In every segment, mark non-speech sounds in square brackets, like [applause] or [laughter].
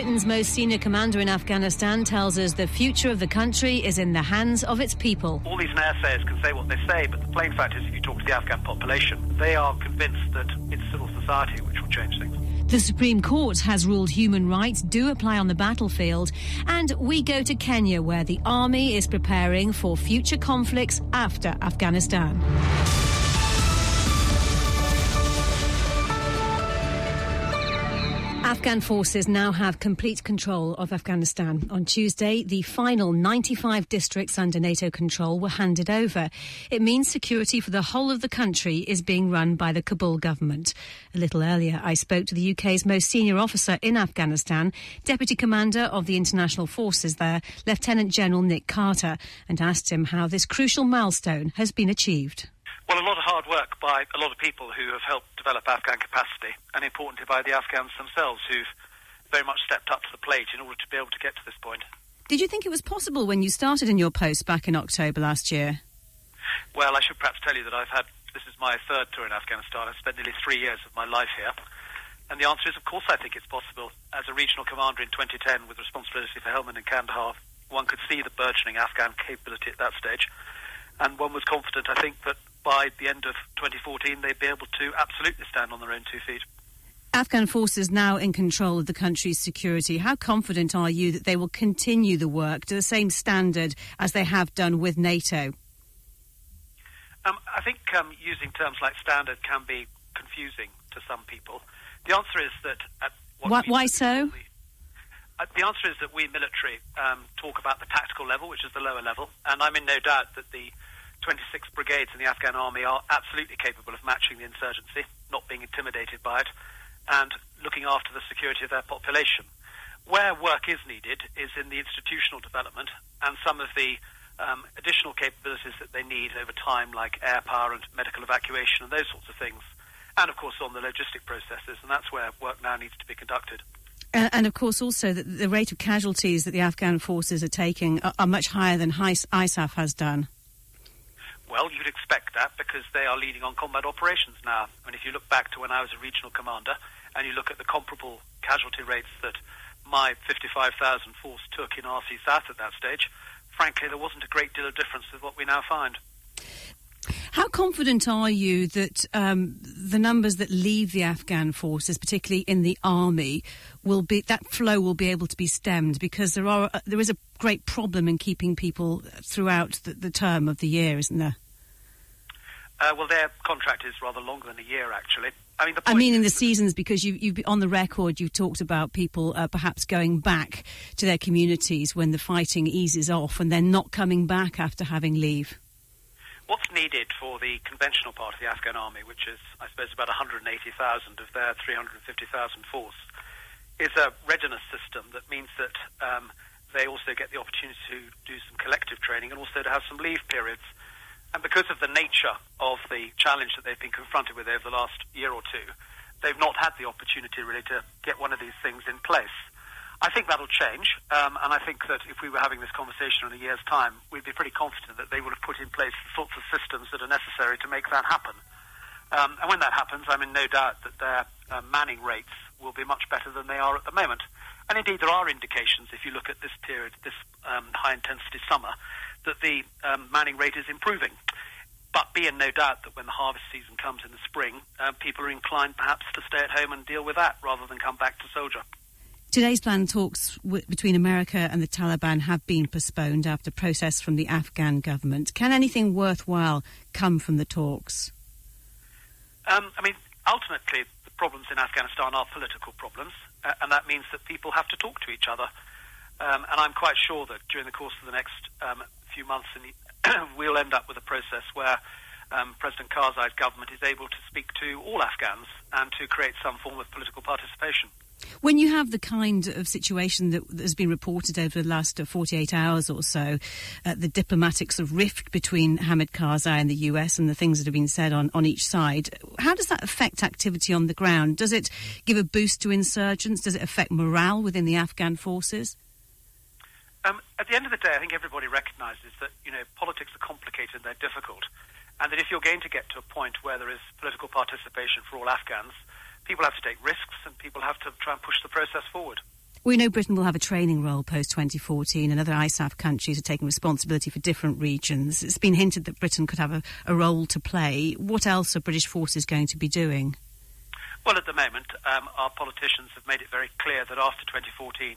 Britain's most senior commander in Afghanistan tells us the future of the country is in the hands of its people. all these naysayers can say what they say, but the plain fact is, if you talk to the Afghan population, they are convinced that it's civil society which will change things. The Supreme Court has ruled human rights do apply on the battlefield, and we go to Kenya where the army is preparing for future conflicts after Afghanistan. Afghan forces now have complete control of Afghanistan. On Tuesday, the final 95 districts under NATO control were handed over. It means security for the whole of the country is being run by the Kabul government. A little earlier, I spoke to the UK's most senior officer in Afghanistan, Deputy Commander of the International Forces there, Lieutenant General Nick Carter, and asked him how this crucial milestone has been achieved. Well, a lot of hard work by a lot of people who have helped develop Afghan capacity, and importantly by the Afghans themselves, who've very much stepped up to the plate in order to be able to get to this point. Did you think it was possible when you started in your post back in October last year? Well, I should perhaps tell you that I've had this is my third tour in Afghanistan. I've spent nearly three years of my life here. And the answer is, of course, I think it's possible. As a regional commander in 2010 with responsibility for Helmand and Kandahar, one could see the burgeoning Afghan capability at that stage. And one was confident, I think, that by the end of 2014 they'd be able to absolutely stand on their own two feet. Afghan forces now in control of the country's security. How confident are you that they will continue the work to the same standard as they have done with NATO? Um, I think um, using terms like standard can be confusing to some people. The answer is that at what Why, why so? Uh, the answer is that we military um, talk about the tactical level, which is the lower level, and I'm in no doubt that the 26 brigades in the Afghan army are absolutely capable of matching the insurgency, not being intimidated by it, and looking after the security of their population. Where work is needed is in the institutional development and some of the um, additional capabilities that they need over time, like air power and medical evacuation and those sorts of things, and of course on the logistic processes, and that's where work now needs to be conducted. Uh, and of course, also that the rate of casualties that the Afghan forces are taking are, are much higher than ISAF has done. Well, you'd expect that because they are leading on combat operations now. And if you look back to when I was a regional commander and you look at the comparable casualty rates that my 55,000 force took in RC South at that stage, frankly, there wasn't a great deal of difference with what we now find. How confident are you that um, the numbers that leave the Afghan forces, particularly in the army, will be that flow will be able to be stemmed? Because there are uh, there is a great problem in keeping people throughout the, the term of the year, isn't there? Uh, well, their contract is rather longer than a year, actually. I mean, the I mean, in the seasons, because you, you've on the record, you've talked about people uh, perhaps going back to their communities when the fighting eases off, and then not coming back after having leave. What's needed for the conventional part of the Afghan army, which is, I suppose, about 180,000 of their 350,000 force, is a readiness system that means that um, they also get the opportunity to do some collective training and also to have some leave periods. And because of the nature of the challenge that they've been confronted with over the last year or two, they've not had the opportunity really to get one of these things in place. I think that'll change, um, and I think that if we were having this conversation in a year's time, we'd be pretty confident that they would have put in place the sorts of systems that are necessary to make that happen. Um, and when that happens, I'm in no doubt that their uh, manning rates will be much better than they are at the moment. And indeed, there are indications, if you look at this period, this um, high intensity summer, that the um, manning rate is improving. But be in no doubt that when the harvest season comes in the spring, uh, people are inclined perhaps to stay at home and deal with that rather than come back to soldier. Today's planned talks w- between America and the Taliban have been postponed after protests from the Afghan government. Can anything worthwhile come from the talks? Um, I mean, ultimately, the problems in Afghanistan are political problems, uh, and that means that people have to talk to each other. Um, and I'm quite sure that during the course of the next um, few months, and [clears throat] we'll end up with a process where um, President Karzai's government is able to speak to all Afghans and to create some form of political participation. When you have the kind of situation that has been reported over the last uh, 48 hours or so, uh, the diplomatic sort of rift between Hamid Karzai and the US and the things that have been said on, on each side, how does that affect activity on the ground? Does it give a boost to insurgents? Does it affect morale within the Afghan forces? Um, at the end of the day, I think everybody recognises that you know politics are complicated and they're difficult, and that if you're going to get to a point where there is political participation for all Afghans, people have to take risks and people have to try and push the process forward. We know Britain will have a training role post 2014, and other ISAF countries are taking responsibility for different regions. It's been hinted that Britain could have a, a role to play. What else are British forces going to be doing? Well, at the moment, um, our politicians have made it very clear that after 2014,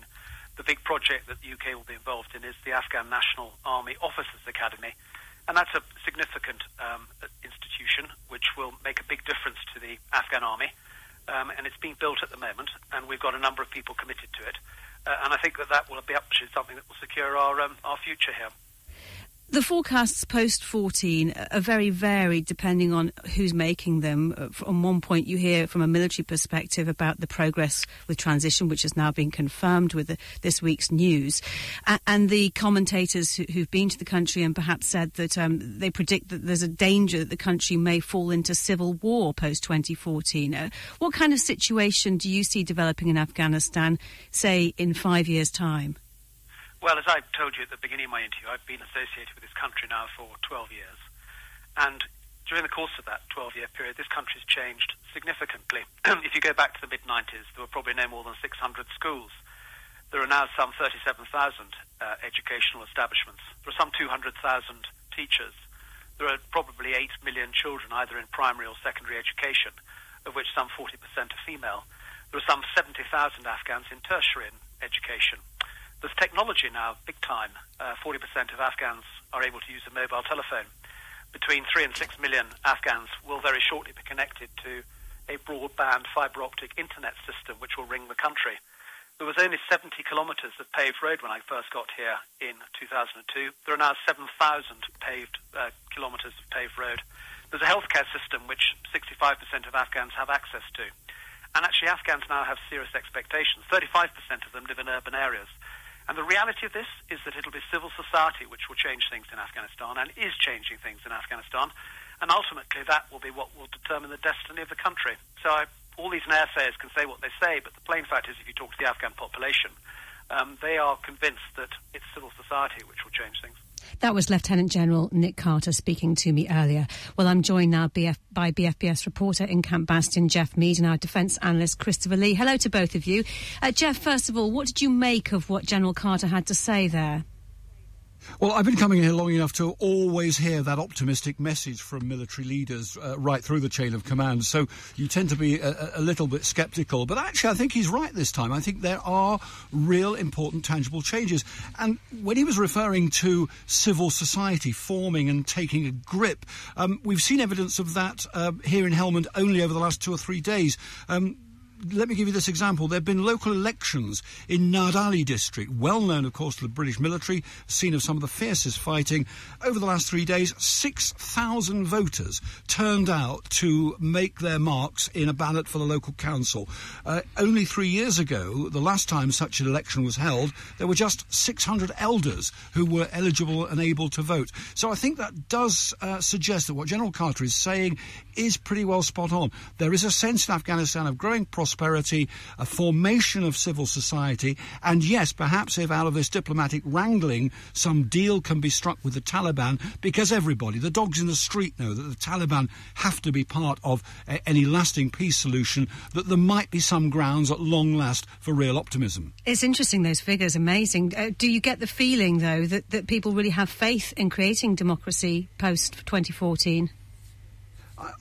the big project that the UK will be involved in is the Afghan National Army Officers Academy. And that's a significant um, institution which will make a big difference to the Afghan army um, and it's being built at the moment, and we've got a number of people committed to it. Uh, and I think that that will be something that will secure our um, our future here. The forecasts post 14 are very varied depending on who's making them. Uh, on one point, you hear from a military perspective about the progress with transition, which has now been confirmed with the, this week's news. and the commentators who, have been to the country and perhaps said that um, they predict that there's a danger that the country may fall into civil war post 2014. Uh, what kind of situation do you see developing in Afghanistan, say, in five years' time? Well, as I told you at the beginning of my interview, I've been associated with this country now for 12 years. And during the course of that 12 year period, this country has changed significantly. [clears throat] if you go back to the mid 90s, there were probably no more than 600 schools. There are now some 37,000 uh, educational establishments. There are some 200,000 teachers. There are probably 8 million children either in primary or secondary education, of which some 40% are female. There are some 70,000 Afghans in tertiary education. There's technology now, big time. Uh, 40% of Afghans are able to use a mobile telephone. Between 3 and 6 million Afghans will very shortly be connected to a broadband fibre optic internet system which will ring the country. There was only 70 kilometres of paved road when I first got here in 2002. There are now 7,000 paved uh, kilometres of paved road. There's a healthcare system which 65% of Afghans have access to. And actually, Afghans now have serious expectations. 35% of them live in urban areas. And the reality of this is that it'll be civil society which will change things in Afghanistan and is changing things in Afghanistan. And ultimately, that will be what will determine the destiny of the country. So I, all these naysayers can say what they say, but the plain fact is, if you talk to the Afghan population, um, they are convinced that it's civil society which will change things. That was Lieutenant General Nick Carter speaking to me earlier. Well, I'm joined now BF, by BFBS reporter in Camp Bastion, Jeff Mead, and our defence analyst, Christopher Lee. Hello to both of you. Uh, Jeff, first of all, what did you make of what General Carter had to say there? Well, I've been coming here long enough to always hear that optimistic message from military leaders uh, right through the chain of command. So you tend to be a, a, little bit sceptical. But actually, I think he's right this time. I think there are real important, tangible changes. And when he was referring to civil society forming and taking a grip, um, we've seen evidence of that uh, here in Helmand only over the last two or three days. Um, let me give you this example. There have been local elections in Nad-e Ali district, well known, of course, to the British military, scene of some of the fiercest fighting. Over the last three days, 6,000 voters turned out to make their marks in a ballot for the local council. Uh, only three years ago, the last time such an election was held, there were just 600 elders who were eligible and able to vote. So I think that does uh, suggest that what General Carter is saying is pretty well spot on. There is a sense in Afghanistan of growing prosperity prosperity, a formation of civil society, and yes, perhaps if out of this diplomatic wrangling some deal can be struck with the Taliban, because everybody, the dogs in the street, know that the Taliban have to be part of a, any lasting peace solution, that there might be some grounds at long last for real optimism. It's interesting, those figures, amazing. Uh, do you get the feeling, though, that, that people really have faith in creating democracy post 2014?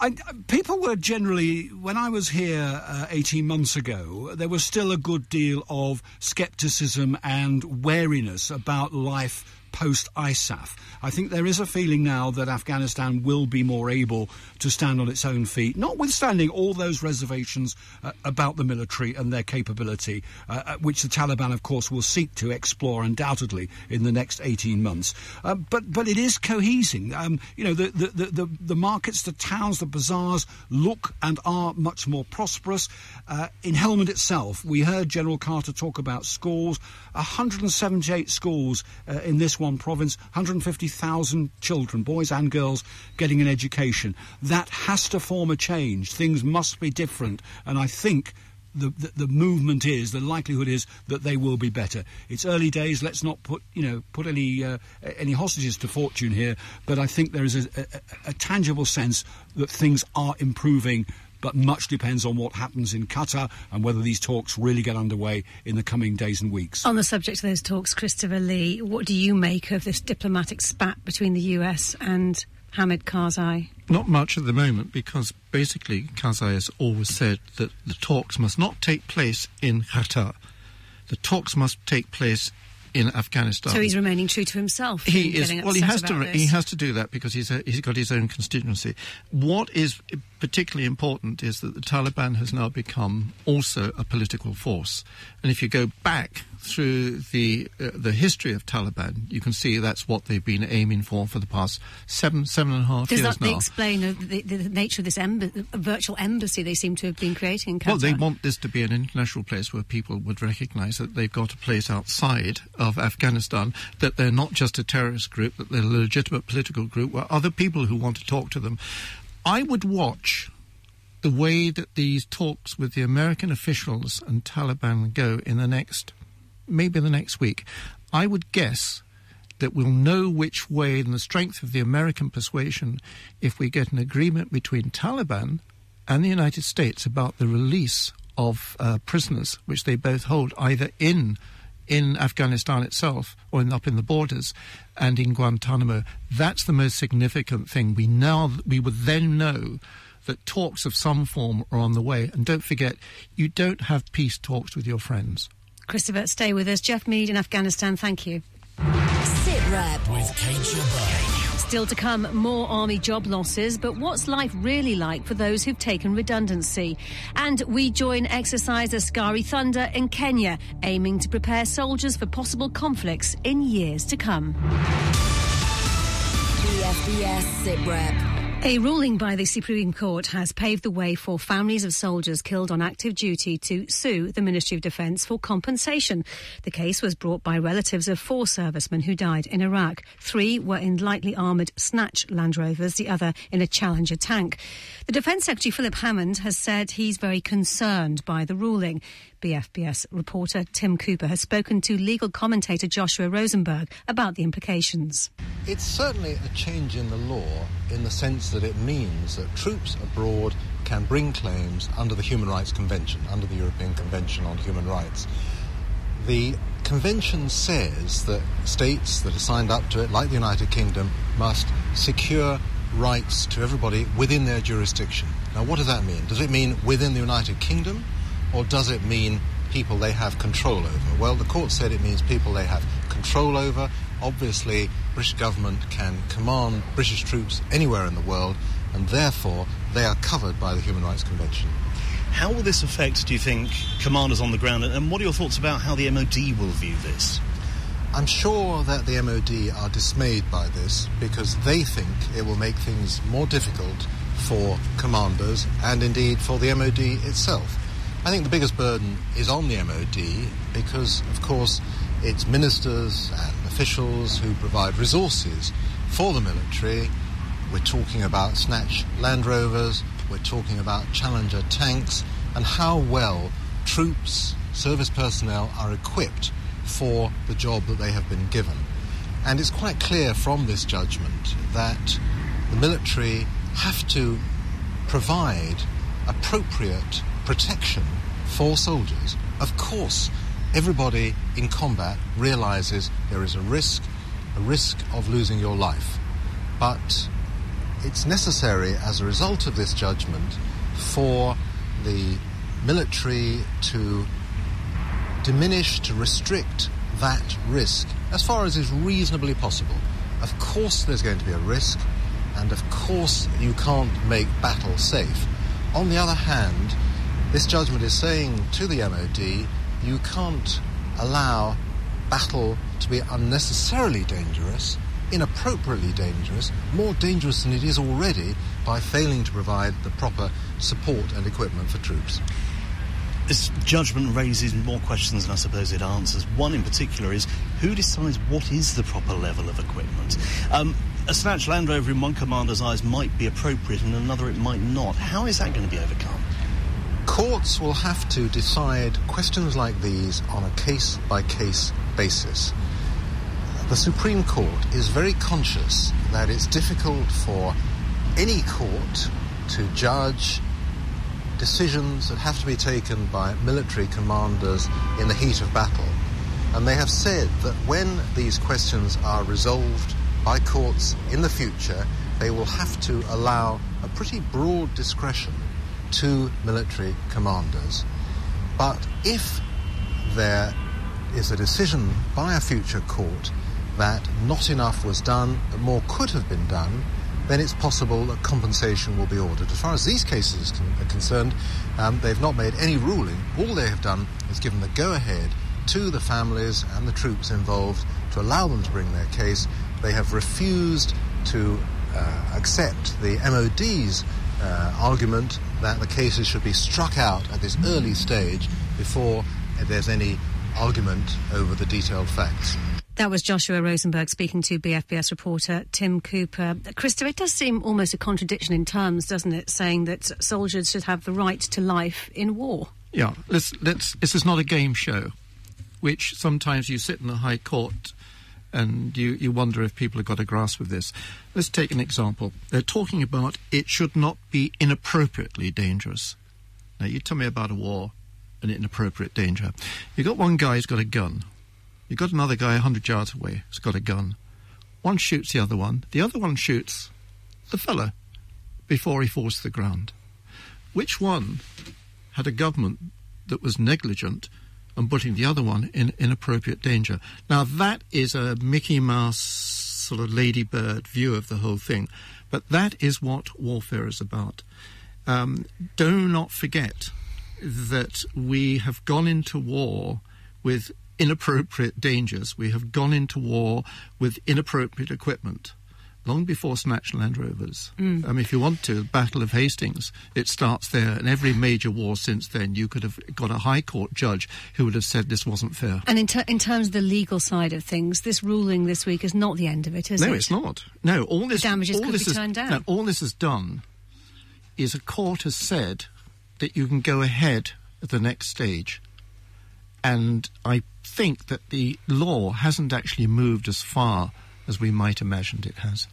I, people were generally, when I was here uh, 18 months ago, there was still a good deal of scepticism and wariness about life post ISAF. I think there is a feeling now that Afghanistan will be more able to stand on its own feet, notwithstanding all those reservations uh, about the military and their capability, uh, uh which the Taliban, of course, will seek to explore undoubtedly in the next 18 months. Uh, but but it is cohesing. Um, you know, the, the, the, the, markets, the towns, the bazaars look and are much more prosperous. Uh, in Helmand itself, we heard General Carter talk about schools, 178 schools uh, in this one province, 150,000 children, boys and girls, getting an education. That has to form a change. Things must be different. And I think the, the, the movement is, the likelihood is that they will be better. It's early days. Let's not put you know put any uh, any hostages to fortune here. But I think there is a, a, a tangible sense that things are improving but much depends on what happens in Qatar and whether these talks really get underway in the coming days and weeks. On the subject of those talks, Christopher Lee, what do you make of this diplomatic spat between the US and Hamid Karzai? Not much at the moment because basically Karzai has always said that the talks must not take place in Qatar. The talks must take place in Afghanistan. So he's remaining true to himself. He is. Well, he has to. This. He has to do that because he's a, he's got his own constituency. What is particularly important is that the Taliban has now become also a political force, and if you go back through the uh, the history of Taliban, you can see that's what they've been aiming for for the past seven seven and a half Does years now. Does that explain the, the, nature of this emb- virtual embassy they seem to have been creating in Well, they want this to be an international place where people would recognise that they've got a place outside of Afghanistan, that they're not just a terrorist group, that they're a legitimate political group, where other people who want to talk to them. I would watch the way that these talks with the American officials and Taliban go in the next maybe the next week, I would guess that we'll know which way and the strength of the American persuasion if we get an agreement between Taliban and the United States about the release of uh, prisoners, which they both hold either in in Afghanistan itself or in, up in the borders and in Guantanamo. That's the most significant thing. We now we would then know that talks of some form are on the way. And don't forget, you don't have peace talks with your friends. Christopher, stay with us. Jeff Mead in Afghanistan, thank you. Sit Rep with Kate Jabbar. Still to come, more army job losses, but what's life really like for those who've taken redundancy? And we join exercise Askari Thunder in Kenya, aiming to prepare soldiers for possible conflicts in years to come. BFBS Sit Rep. A ruling by the Supreme Court has paved the way for families of soldiers killed on active duty to sue the Ministry of Defence for compensation. The case was brought by relatives of four servicemen who died in Iraq. Three were in lightly armoured Snatch Land Rovers, the other in a Challenger tank. The Defence Secretary Philip Hammond has said he's very concerned by the ruling. BFBS reporter Tim Cooper has spoken to legal commentator Joshua Rozenberg about the implications. It's certainly a change in the law in the sense that it means that troops abroad can bring claims under the Human Rights Convention, under the European Convention on Human Rights. The convention says that states that are signed up to it, like the United Kingdom, must secure rights to everybody within their jurisdiction. Now, what does that mean? Does it mean within the United Kingdom? Or does it mean people they have control over? Well, the court said it means people they have control over. Obviously, British government can command British troops anywhere in the world, and therefore they are covered by the Human Rights Convention. How will this affect, do you think, commanders on the ground, and what are your thoughts about how the MOD will view this? I'm sure that the MOD are dismayed by this because they think it will make things more difficult for commanders and indeed for the MOD itself. I think the biggest burden is on the MOD because, of course, it's ministers and officials who provide resources for the military. We're talking about Snatch Land Rovers, we're talking about Challenger tanks, and how well troops, service personnel are equipped for the job that they have been given. And it's quite clear from this judgment that the military have to provide appropriate protection for soldiers. Of course, everybody in combat realizes there is a risk, a risk of losing your life. But it's necessary as a result of this judgment for the military to diminish, to restrict that risk as far as is reasonably possible. Of course, there's going to be a risk, and of course, you can't make battle safe. On the other hand, this judgment is saying to the MOD, you can't allow battle to be unnecessarily dangerous, inappropriately dangerous, more dangerous than it is already by failing to provide the proper support and equipment for troops. This judgment raises more questions than I suppose it answers. One in particular is who decides what is the proper level of equipment? Um, a Snatch Land Rover in one commander's eyes might be appropriate, and another it might not. How is that going to be overcome? Courts will have to decide questions like these on a case by case basis. The Supreme Court is very conscious that it's difficult for any court to judge decisions that have to be taken by military commanders in the heat of battle. And they have said that when these questions are resolved by courts in the future, they will have to allow a pretty broad discretion to military commanders. But if there is a decision by a future court that not enough was done, that more could have been done, then it's possible that compensation will be ordered. As far as these cases are concerned, um, they've not made any ruling. All they have done is given the go ahead to the families and the troops involved to allow them to bring their case. They have refused to uh, accept the MOD's uh, argument that the cases should be struck out at this early stage before there's any argument over the detailed facts. That was Joshua Rozenberg speaking to BFBS reporter Tim Cooper. Krista, it does seem almost a contradiction in terms, doesn't it, saying that soldiers should have the right to life in war? Yeah, let's, let's, this is not a game show, which sometimes you sit in the High Court and you, you wonder if people have got a grasp of this. Let's take an example. They're talking about it should not be inappropriately dangerous. Now, you tell me about a war and inappropriate danger. You've got one guy who's got a gun. You've got another guy 100 yards away who's got a gun. One shoots the other one. The other one shoots the fellow before he falls to the ground. Which one had a government that was negligent and putting the other one in inappropriate danger. Now, that is a Mickey Mouse sort of ladybird view of the whole thing, but that is what warfare is about. Um, do not forget that we have gone into war with inappropriate dangers. We have gone into war with inappropriate equipment long before Snatch Land Rovers. Mm. I mean, if you want to, Battle of Hastings, it starts there, and every major war since then, you could have got a High Court judge who would have said this wasn't fair. And in, ter- in terms of the legal side of things, this ruling this week is not the end of it, is no, it? No, it's not. No, all this the damages all could this be is, turned down. No, all this has done is a court has said that you can go ahead at the next stage. And I think that the law hasn't actually moved as far as we might imagined it has.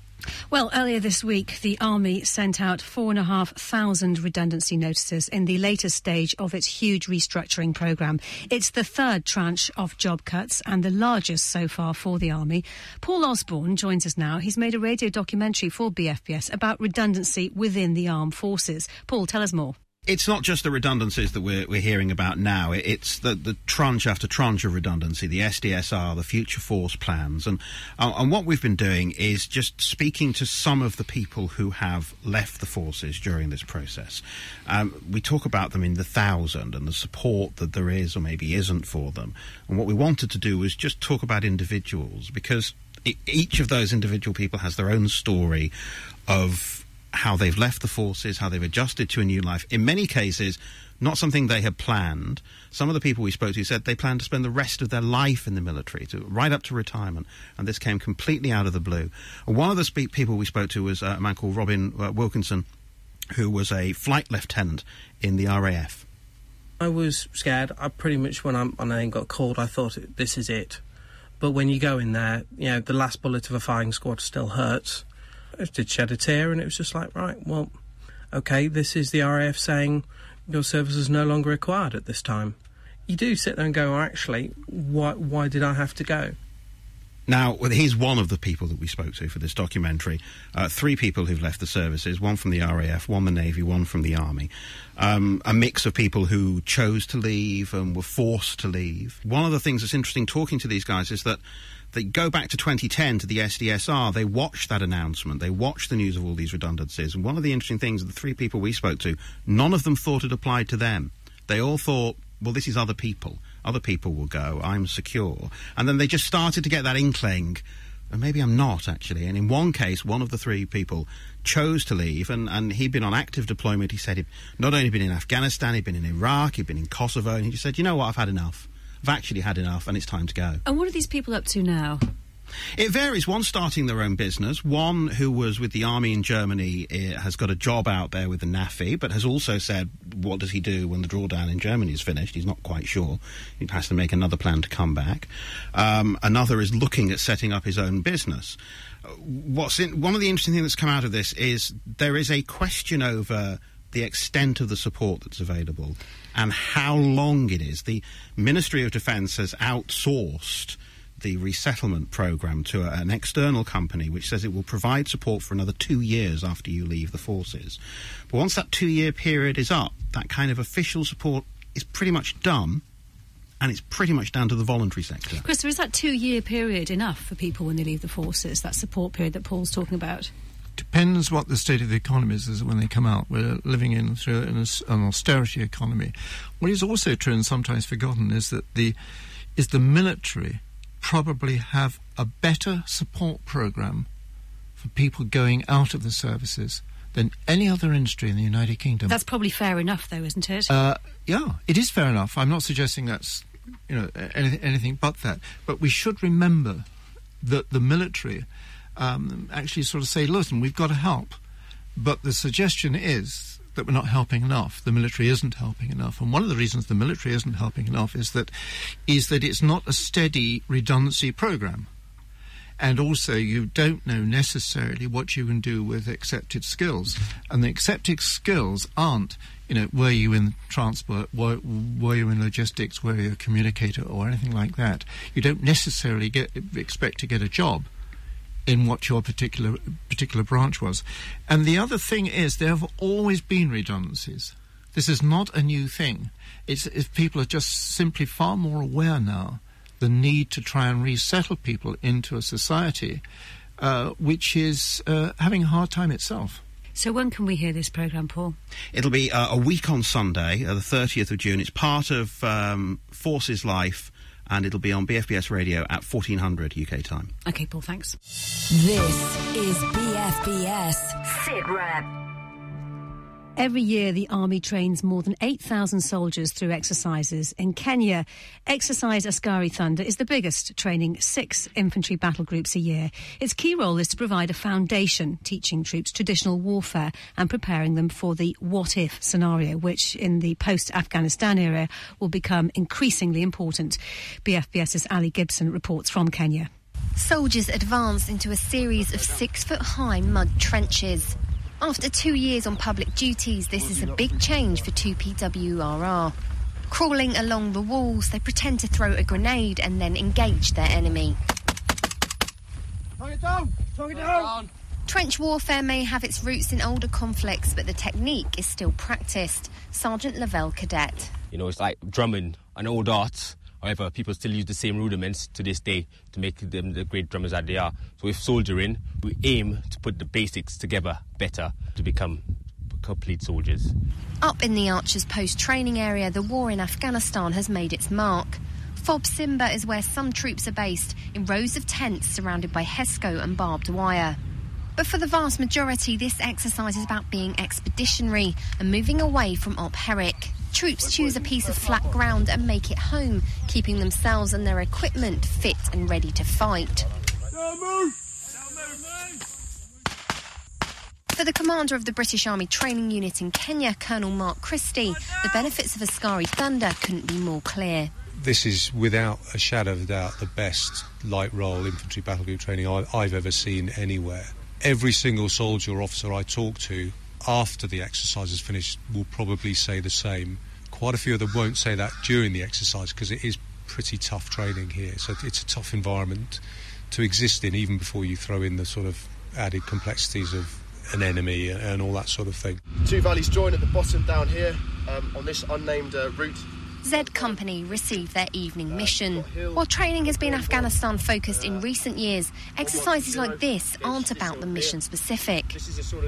Well, earlier this week, the Army sent out 4,500 redundancy notices in the latest stage of its huge restructuring programme. It's the third tranche of job cuts and the largest so far for the Army. Paul Osborne joins us now. He's made a radio documentary for BFBS about redundancy within the armed forces. Paul, tell us more it's not just the redundancies that we're, we're hearing about now. It's the, the tranche after tranche of redundancy, the SDSR, the future force plans. And, uh, and what we've been doing is just speaking to some of the people who have left the forces during this process. Um, we talk about them in the thousand and the support that there is or maybe isn't for them. And what we wanted to do was just talk about individuals because each of those individual people has their own story of how they've left the forces, how they've adjusted to a new life. In many cases, not something they had planned. Some of the people we spoke to said they planned to spend the rest of their life in the military, to, right up to retirement, and this came completely out of the blue. One of the spe- people we spoke to was uh, a man called Robin uh, Wilkinson, who was a flight lieutenant in the RAF. I was scared. I pretty much, when, I'm, when I got called, I thought, this is it. But when you go in there, you know, the last bullet of a firing squad still hurts did shed a tear, and it was just like, right, well, okay, this is the RAF saying your service is no longer required at this time. You do sit there and go, actually, why, why did I have to go? Now, he's one of the people that we spoke to for this documentary. Uh, three people who've left the services one from the RAF, one the Navy, one from the Army. Um, a mix of people who chose to leave and were forced to leave. One of the things that's interesting talking to these guys is that they go back to 2010 to the SDSR. They watched that announcement. They watched the news of all these redundancies. And one of the interesting things, the three people we spoke to, none of them thought it applied to them. They all thought, well, this is other people. Other people will go. I'm secure. And then they just started to get that inkling. And maybe I'm not actually. And in one case, one of the three people chose to leave, and, and he'd been on active deployment. He said he'd not only been in Afghanistan, he'd been in Iraq, he'd been in Kosovo, and he just said, you know what, I've had enough. I've actually had enough and it's time to go. And what are these people up to now? It varies. One starting their own business, one who was with the army in Germany uh, has got a job out there with the NAAFI, but has also said, what does he do when the drawdown in Germany is finished? He's not quite sure. He has to make another plan to come back. Um, another is looking at setting up his own business. What's in, one of the interesting things that's come out of this is there is a question over the extent of the support that's available and how long it is. The Ministry of Defence has outsourced the resettlement program to a, an external company which says it will provide support for another two years after you leave the forces. But once that two year period is up, that kind of official support is pretty much done. And it's pretty much down to the voluntary sector. Chris, is that two year period enough for people when they leave the forces, that support period that Paul's talking about? Depends what the state of the economy is when they come out. We're living in through an, an austerity economy. What is also true and sometimes forgotten is that the is the military probably have a better support program for people going out of the services than any other industry in the United Kingdom. That's probably fair enough, though, isn't it? Uh, yeah, it is fair enough. I'm not suggesting that's you know anything, anything but that. But we should remember that the military um, actually sort of say, "Listen, we've got to help," but the suggestion is that we're not helping enough. The military isn't helping enough, and one of the reasons the military isn't helping enough is that is that it's not a steady redundancy program. And also, you don't know necessarily what you can do with accepted skills. And the accepted skills aren't, you know, were you in transport, were, were you in logistics, were you a communicator, or anything like that. You don't necessarily get, expect to get a job in what your particular particular branch was. And the other thing is there have always been redundancies. This is not a new thing. It's if people are just simply far more aware now the need to try and resettle people into a society uh, which is uh, having a hard time itself. So when can we hear this programme, Paul? It'll be uh, a week on Sunday, uh, the 30th of June. It's part of um, Forces Life and it'll be on BFBS radio at 1400 UK time. Okay, Paul, thanks. This is BFBS SITREP. Every year, the Army trains more than 8,000 soldiers through exercises. In Kenya, Exercise Askari Thunder is the biggest, training six infantry battle groups a year. Its key role is to provide a foundation, teaching troops traditional warfare and preparing them for the what if scenario, which in the post Afghanistan era will become increasingly important. BFBS's Ali Gibson reports from Kenya. Soldiers advance into a series of six foot high mud trenches. After two years on public duties, this is a big change for 2PWRR. Crawling along the walls, they pretend to throw a grenade and then engage their enemy. Target down! Target down! Trench warfare may have its roots in older conflicts, but the technique is still practiced. Sergeant Lavelle Cadet. You know, it's like drumming an old art However, people still use the same rudiments to this day to make them the great drummers that they are. So with soldiering, we aim to put the basics together better to become complete soldiers. Up in the Archers Post training area, the war in Afghanistan has made its mark. Fob Simba is where some troops are based, in rows of tents surrounded by HESCO and barbed wire. But for the vast majority, this exercise is about being expeditionary and moving away from Op Herrick. Troops choose a piece of flat ground and make it home, keeping themselves and their equipment fit and ready to fight. For the commander of the British Army Training Unit in Kenya, Colonel Mark Christie, the benefits of Askari Thunder couldn't be more clear. This is without a shadow of a doubt the best light role infantry battle group training I've ever seen anywhere. Every single soldier or officer I talk to after the exercise is finished will probably say the same. Quite a few of them won't say that during the exercise because it is pretty tough training here. So it's a tough environment to exist in, even before you throw in the sort of added complexities of an enemy and all that sort of thing. Two valleys join at the bottom down here um, on this unnamed uh, route Z Company received their evening mission. While training has been Afghanistan focused in recent years, exercises like this aren't about the mission specific.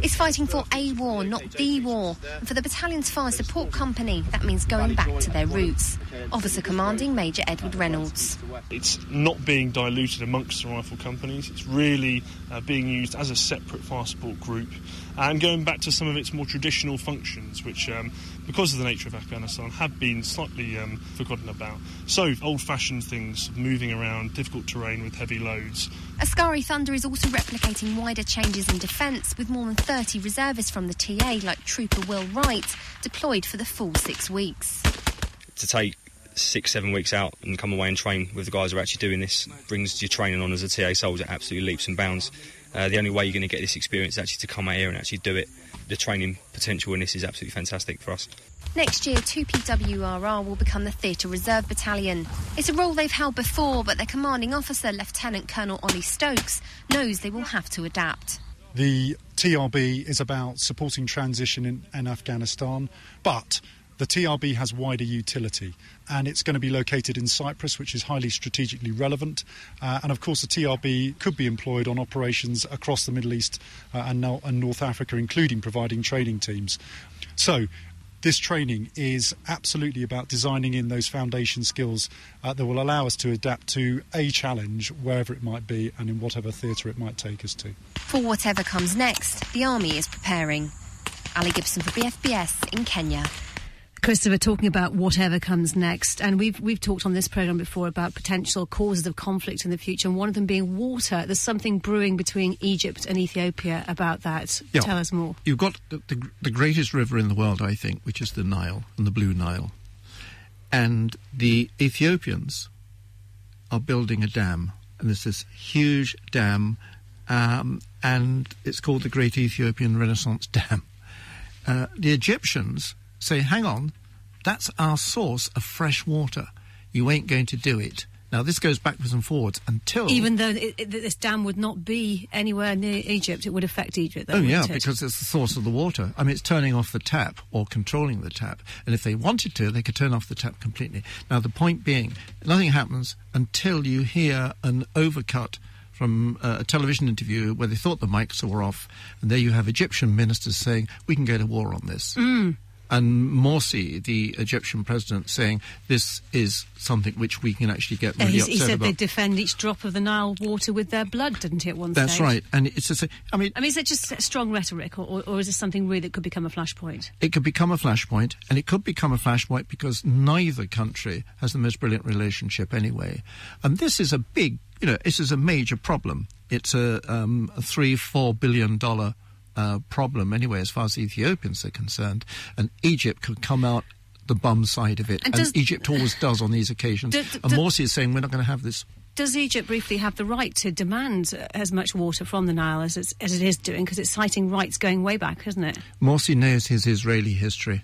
It's fighting for a war, not the war. And for the battalion's fire support company, that means going back to their roots. Officer Commanding Major Edward Reynolds. It's not being diluted amongst the rifle companies, it's really uh, being used as a separate fire support group and going back to some of its more traditional functions, which, um, because of the nature of Afghanistan, have been slightly um, forgotten about. So, old fashioned things, moving around, difficult terrain with heavy loads. Askari Thunder is also replicating wider changes in defence, with more than 30 reservists from the TA, like Trooper Will Wright, deployed for the full six weeks. To take six, seven weeks out and come away and train with the guys who are actually doing this brings your training on as a TA soldier absolutely leaps and bounds. Uh, the only way you're going to get this experience is actually to come out here and actually do it. The training potential in this is absolutely fantastic for us. Next year, 2PWRR will become the Theatre Reserve Battalion. It's a role they've held before, but their commanding officer, Lieutenant Colonel Ollie Stokes, knows they will have to adapt. The TRB is about supporting transition in, in Afghanistan, but the TRB has wider utility and it's going to be located in Cyprus, which is highly strategically relevant. Uh, and of course, the TRB could be employed on operations across the Middle East uh, and, and North Africa, including providing training teams. So, this training is absolutely about designing in those foundation skills uh, that will allow us to adapt to a challenge wherever it might be and in whatever theatre it might take us to. For whatever comes next, the Army is preparing. Ali Gibson for BFBS in Kenya. Christopher, talking about whatever comes next, and we've we've talked on this program before about potential causes of conflict in the future, and one of them being water. There's something brewing between Egypt and Ethiopia about that. Yeah. Tell us more. You've got the, the, the greatest river in the world, I think, which is the Nile and the Blue Nile, and the Ethiopians are building a dam, and there's this huge dam, um, and it's called the Great Ethiopian Renaissance Dam. Uh, the Egyptians say, hang on, that's our source of fresh water. You ain't going to do it. Now, this goes backwards and forwards until. Even though it, it, this dam would not be anywhere near Egypt, it would affect Egypt. Though, oh, yeah, it? because it's the source of the water. I mean, it's turning off the tap or controlling the tap. And if they wanted to, they could turn off the tap completely. Now, the point being, nothing happens until you hear an overcut from uh, a television interview where they thought the mics were off. And there you have Egyptian ministers saying, we can go to war on this. Mm and Morsi, the Egyptian president, saying this is something which we can actually get really he, upset he said about. they defend each drop of the Nile water with their blood, didn't he? At one That's stage? right, and it's just. I mean, I mean, is it just strong rhetoric, or, or, or is this something really that could become a flashpoint? It could become a flashpoint, and it could become a flashpoint because neither country has the most brilliant relationship anyway, and this is a big, you know, this is a major problem. It's a, um, a three, four billion dollar uh, problem anyway, as far as Ethiopians are concerned. And Egypt could come out the bum side of it, And and, does- Egypt always does on these occasions. [laughs] Do- do- and Morsi is saying we're not going to have this. Does Egypt briefly have the right to demand as much water from the Nile as, it's, as it is doing? Because it's citing rights going way back, isn't it? Morsi knows his Israeli history.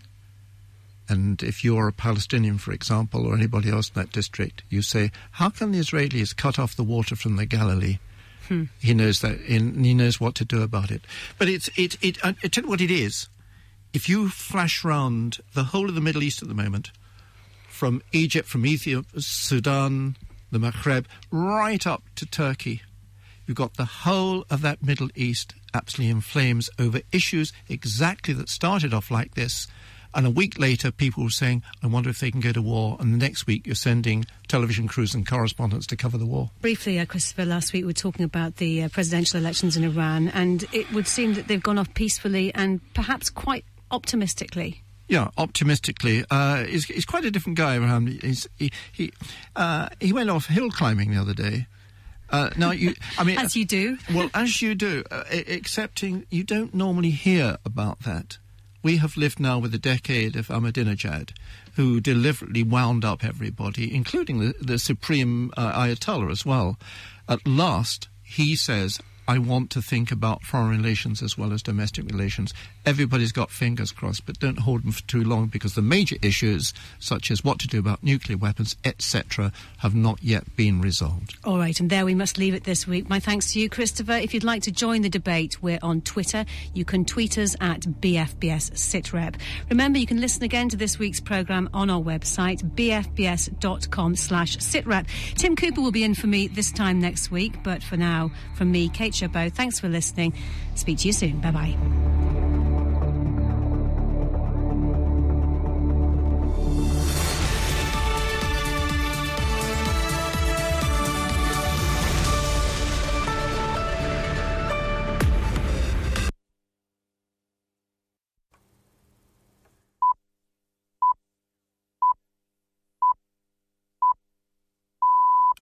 And if you're a Palestinian, for example, or anybody else in that district, you say, how can the Israelis cut off the water from the Galilee? Hmm. He knows that, and he knows what to do about it. But it's it it. I I tell you what it is. If you flash round the whole of the Middle East at the moment, from Egypt, from Ethiopia, Sudan, the Maghreb, right up to Turkey, you've got the whole of that Middle East absolutely in flames over issues exactly that started off like this. And a week later, people were saying, I wonder if they can go to war. And the next week, you're sending television crews and correspondents to cover the war. Briefly, uh, Christopher, last week we were talking about the uh, presidential elections in Iran, and it would seem that they've gone off peacefully and perhaps quite optimistically. Yeah, optimistically, uh, he's, he's quite a different guy. Abraham. He's, he he uh, he went off hill climbing the other day. Uh, now you, I mean, [laughs] As you do. Well, as you do, uh, excepting you don't normally hear about that. We have lived now with a decade of Ahmadinejad, who deliberately wound up everybody, including the, the supreme uh, Ayatollah as well. At last, he says, I want to think about foreign relations as well as domestic relations. Everybody's got fingers crossed, but don't hold them for too long because the major issues, such as what to do about nuclear weapons, etc., have not yet been resolved. All right, and there we must leave it this week. My thanks to you, Christopher. If you'd like to join the debate, we're on Twitter. You can tweet us at BFBS Sitrep. Remember, you can listen again to this week's programme on our website, bfbs.com slash sitrep. Tim Cooper will be in for me this time next week, but for now, from me, Kate Chabot, thanks for listening. Speak to you soon. Bye-bye.